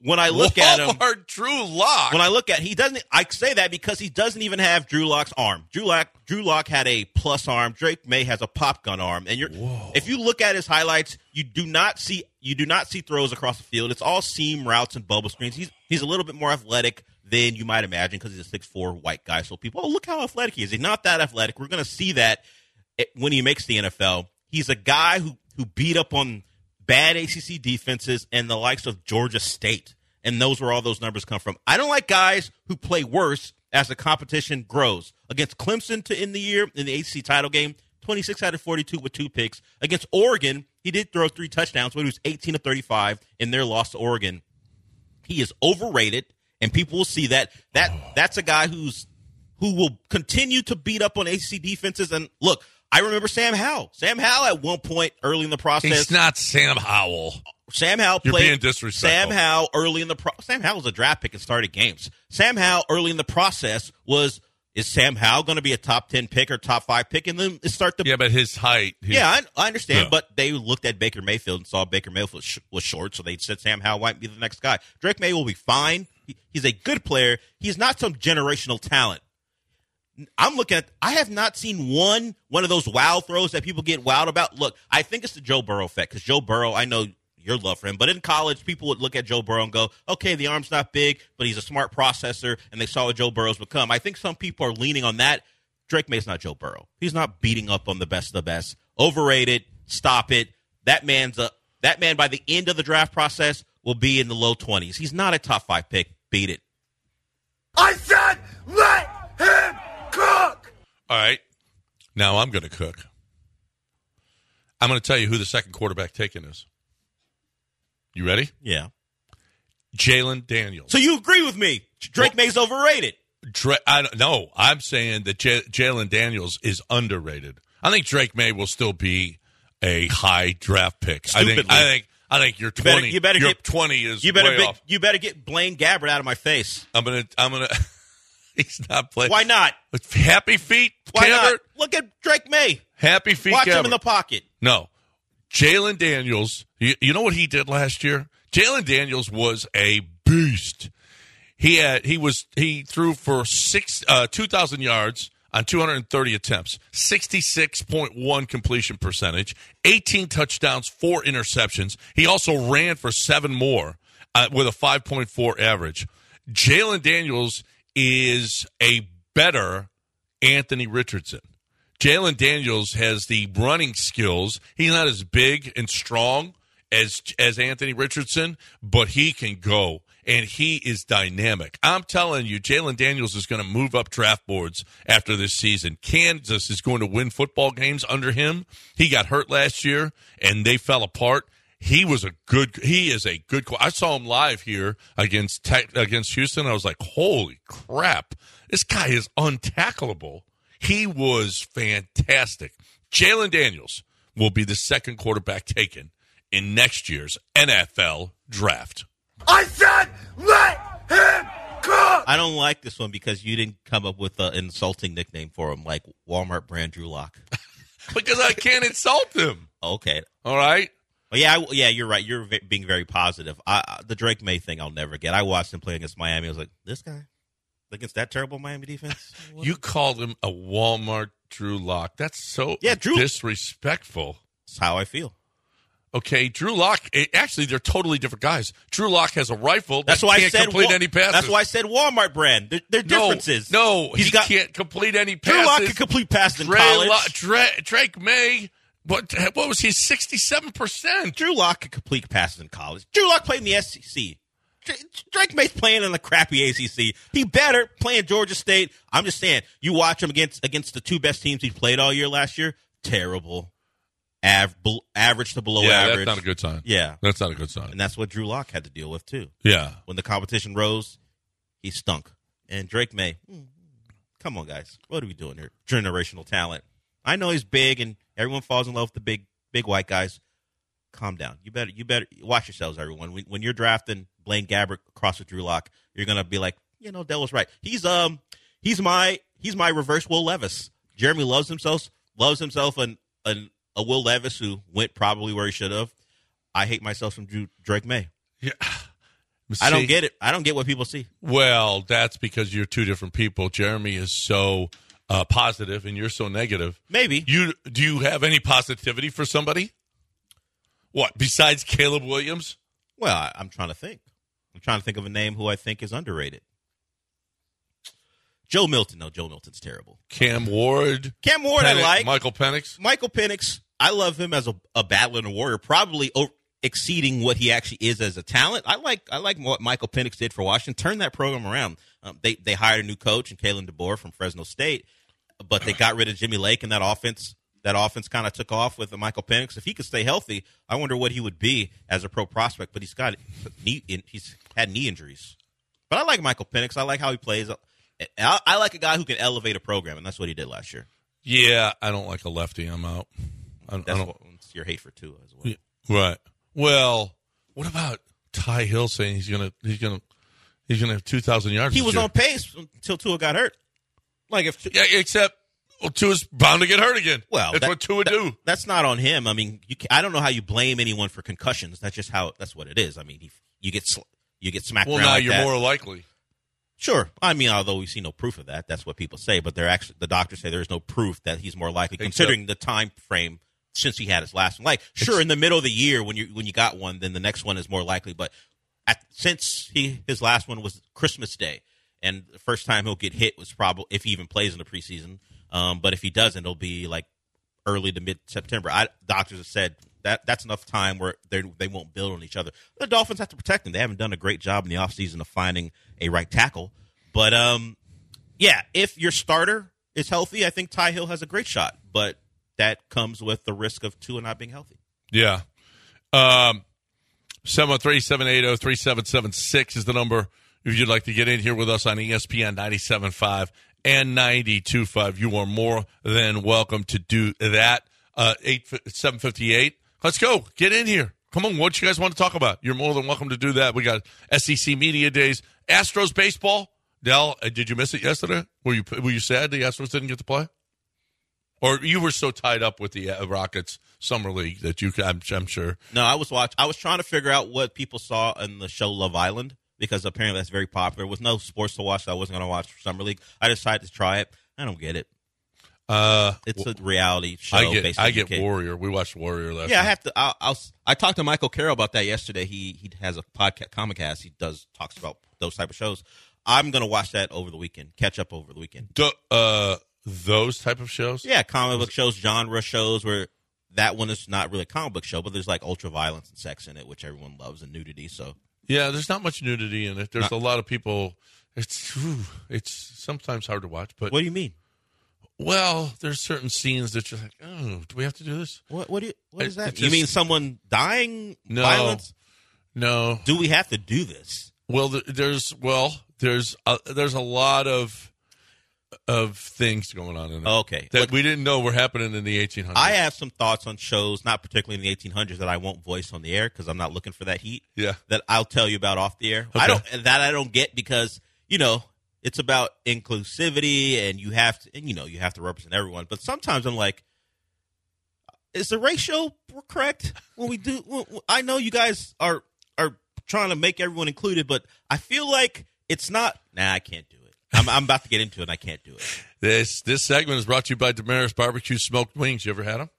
When I look at him Walmart Drew Lock. When I look at he doesn't I say that because he doesn't even have Drew Lock's arm. Drew Lock Drew Lock had a plus arm. Drake Maye has a pop gun arm. And you're if you look at his highlights, you do not see you do not see throws across the field. It's all seam routes and bubble screens. He's he's a little bit more athletic than you might imagine because he's a six four white guy. So people, oh look how athletic he is. He's not that athletic. We're gonna see that when he makes the NFL. He's a guy who who beat up on bad ACC defenses and the likes of Georgia State. And those where all those numbers come from. I don't like guys who play worse as the competition grows. Against Clemson to end the year in the ACC title game, 26 out of 42 with two picks. Against Oregon, he did throw three touchdowns, but he was 18 to 35 in their loss to Oregon. He is overrated, and people will see that. That oh. that's a guy who's who will continue to beat up on ACC defenses. And look, I remember Sam Howell. Sam Howell at one point early in the process. He's not Sam Howell. Sam Howell You're played. being disrespectful. Sam Howell early in the pro- Sam Howell was a draft pick and started games. Sam Howell early in the process was is Sam Howell going to be a top ten pick or top five pick, and then start to Yeah, but his height. his- yeah, I, I understand, Yeah. but they looked at Baker Mayfield and saw Baker Mayfield sh- was short, so they said Sam Howell might be the next guy. Drake Maye will be fine. He, he's a good player. He's not some generational talent. I'm looking at. I have not seen one one of those wow throws that people get wowed about. Look, I think it's the Joe Burrow effect because Joe Burrow. I know your love for him, but in college, people would look at Joe Burrow and go, "Okay, the arm's not big, but he's a smart processor," and they saw what Joe Burrow's become. I think some people are leaning on that. Drake Maye's not Joe Burrow. He's not beating up on the best of the best. Overrated. Stop it. That man's a that man by the end of the draft process will be in the low twenties. He's not a top five pick. Beat it. I said, let him cook. All right. Now I'm going to cook. I'm going to tell you who the second quarterback taken is. You ready? Yeah. Jalon Daniels. So you agree with me? Drake Maye's overrated. Dra- I don't no, I'm saying that J- Jalon Daniels is underrated. I think Drake Maye will still be a high draft pick. I think. I think. I think you're twenty. you better your get twenty is you better way be- off. you better get Blaine Gabbert out of my face. I'm gonna. I'm gonna. he's not playing. Why not? Happy feet. Why not? Gabbert? Look at Drake Maye. Happy feet. Watch him in the pocket. No. Jalon Daniels, you, you know what he did last year? Jalon Daniels was a beast. He had he was he threw for six uh, two thousand yards on two hundred and thirty attempts, sixty six point one completion percentage, eighteen touchdowns, four interceptions. He also ran for seven more uh, with a five point four average. Jalon Daniels is a better Anthony Richardson. Jalon Daniels has the running skills. He's not as big and strong as as Anthony Richardson, but he can go and he is dynamic. I'm telling you, Jalon Daniels is going to move up draft boards after this season. Kansas is going to win football games under him. He got hurt last year and they fell apart. He was a good. He is a good. I saw him live here against against Houston. I was like, holy crap! This guy is untackleable. He was fantastic. Jalon Daniels will be the second quarterback taken in next year's NFL draft. I said, let him cook. I don't like this one because you didn't come up with an insulting nickname for him, like Walmart brand Drew Lock. because I can't insult him. Okay. All right. Well, yeah, I, yeah, you're right. You're v- being very positive. I, I- the Drake Maye thing, I'll never get. I watched him play against Miami. I was like, this guy against that terrible Miami defense. You called him a Walmart Drew Lock. That's so Yeah, Drew- disrespectful. That's how I feel. Okay, Drew Lock. Eh, actually, they're totally different guys. Drew Lock has a rifle. That's why I can't said complete Wa- any passes. That's why I said Walmart brand. There, there are differences. No, He's he got- can't complete any passes. Drew passes. Lock can complete passes in Dre college. Lo- Dre- Drake Maye. What? What was he? Sixty-seven percent. Drew Lock can complete passes in college. Drew Lock played in the SEC. Dr- Drake Maye's playing in the crappy ACC. He better playing Georgia State. I'm just saying, you watch him against against the two best teams he played all year last year. Terrible, Av- average to below yeah, average. that's not a good sign. Yeah, that's not a good sign. and that's what Drew Lock had to deal with too. Yeah. when the competition rose, he stunk. And Drake Maye, hmm, come on, guys, what are we doing here? Generational talent. I know he's big, and everyone falls in love with the big, big white guys. Calm down. You better, you better watch yourselves, everyone. When, when you're drafting Blaine Gabbert across with Drew Lock, you're gonna be like, you know, Dell was right. He's um, he's my, he's my reverse Will Levis. Jeremy loves himself, loves himself, and an, a Will Levis who went probably where he should have. I hate myself from Drew, Drake Maye. Yeah. I don't get it. I don't get what people see. Well, that's because you're two different people. Jeremy is so uh, positive, and you're so negative. Maybe you do. You have any positivity for somebody? What besides Caleb Williams? Well, I, I'm trying to think. I'm trying to think of a name who I think is underrated. Joe Milton. No, Joe Milton's terrible. Cam Ward. Cam Ward, I like. Michael Penix. Michael Penix. I love him as a, a battler and a warrior, probably o- exceeding what he actually is as a talent. I like I like what Michael Penix did for Washington. Turn that program around. Um, they they hired a new coach and Kalen DeBoer from Fresno State, but they got rid of Jimmy Lake, and that offense that offense kind of took off with Michael Penix. If he could stay healthy, I wonder what he would be as a pro prospect. But he's got knee he's had knee injuries. But I like Michael Penix. I like how he plays. I, I like a guy who can elevate a program, and that's what he did last year. Yeah, I don't like a lefty. I'm out. I, I That's don't. what, your hate for Tua as well. Right. Well, what about Ty Hill saying he's gonna he's gonna he's gonna have two thousand yards? He was year? on pace until Tua got hurt. Like if Yeah, except Tua's bound to get hurt again. Well, that's that- what Tua do. that's not on him. I mean, you I don't know how you blame anyone for concussions. That's just how that's what it is. I mean, he, you get sl- you get smacked Well, around now like you're that. more likely. Sure. I mean, although we see no proof of that, that's what people say. But they're actually the doctors say there is no proof that he's more likely, Except- considering the time frame since he had his last one. Like, sure, in the middle of the year when you when you got one, then the next one is more likely. But at, since he his last one was Christmas Day, and the first time he'll get hit was probably if he even plays in the preseason. Um, but if he doesn't, it'll be like early to mid September. I doctors have said that that's enough time where they they won't build on each other. The Dolphins have to protect him. They haven't done a great job in the offseason of finding a right tackle. But um, yeah, if your starter is healthy, I think Ty Hill has a great shot. But that comes with the risk of Tua not being healthy. Yeah. Um, 713-780-3776 is the number if you'd like to get in here with us on ESPN 97.5 and 92.5. You are more than welcome to do that. Uh, 8, 758. Let's go. Get in here. Come on. What you guys want to talk about? You're more than welcome to do that. We got SEC Media Days. Astros baseball. Dell, uh, did you miss it yesterday? Were you were you sad the Astros didn't get to play? Or you were so tied up with the uh, Rockets summer league that you, I'm, I'm sure. No, I was watch. I was trying to figure out what people saw in the show Love Island because apparently that's very popular. There was no sports to watch. So I wasn't going to watch Summer League. I decided to try it. I don't get it. Uh, It's a reality show. I get I get Warrior. We watched Warrior last. Yeah, I have to. I'll, I'll, I talked to Michael Carroll about that yesterday. He he has a podcast, Comicast. He does talks about those type of shows. I'm going to watch that over the weekend. Catch up over the weekend. Do, uh, those type of shows. Yeah, comic book shows, genre shows where that one is not really a comic book show, but there's like ultra violence and sex in it, which everyone loves, and nudity. So Yeah, there's not much nudity in it. There's Not- a lot of people. It's whew, it's sometimes hard to watch. But what do you mean? Well, there's certain scenes that you're like, oh, do we have to do this? What what do you what is It- that? it you just- mean someone dying? No, Violence? no. Do we have to do this? Well, th- there's well, there's a, there's a lot of of things going on in it. Okay. that we didn't know were happening in the 1800s. I have some thoughts on shows, not particularly in the 1800s, that I won't voice on the air because I'm not looking for that heat. Yeah. That I'll tell you about off the air. I don't that I don't get because you know it's about inclusivity and you have to and you know you have to represent everyone. But sometimes I'm like, is the ratio correct when we do? when- I know you guys are are trying to make everyone included, but I feel like it's not. Nah, I can't do. I'm, I'm about to get into it. and I can't do it. This this segment is brought to you by Demeris Barbecue Smoked Wings. You ever had them?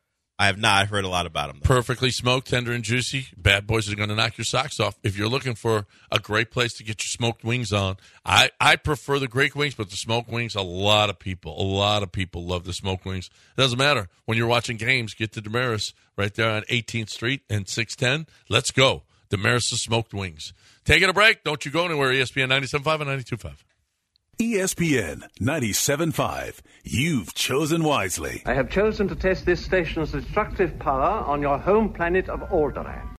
I have not. I've heard a lot about them. Perfectly smoked, tender and juicy. Bad boys are going to knock your socks off. If you're looking for a great place to get your smoked wings on, I, I prefer the great wings, but the smoked wings, a lot of people, a lot of people love the smoked wings. It doesn't matter. When you're watching games, get to Demeris right there on 18th Street and 610. Let's go. Demeris' smoked wings. Taking a break. Don't you go anywhere. ESPN 97.5 and 92.5. ESPN 97.5. You've chosen wisely. I have chosen to test this station's destructive power on your home planet of Alderaan.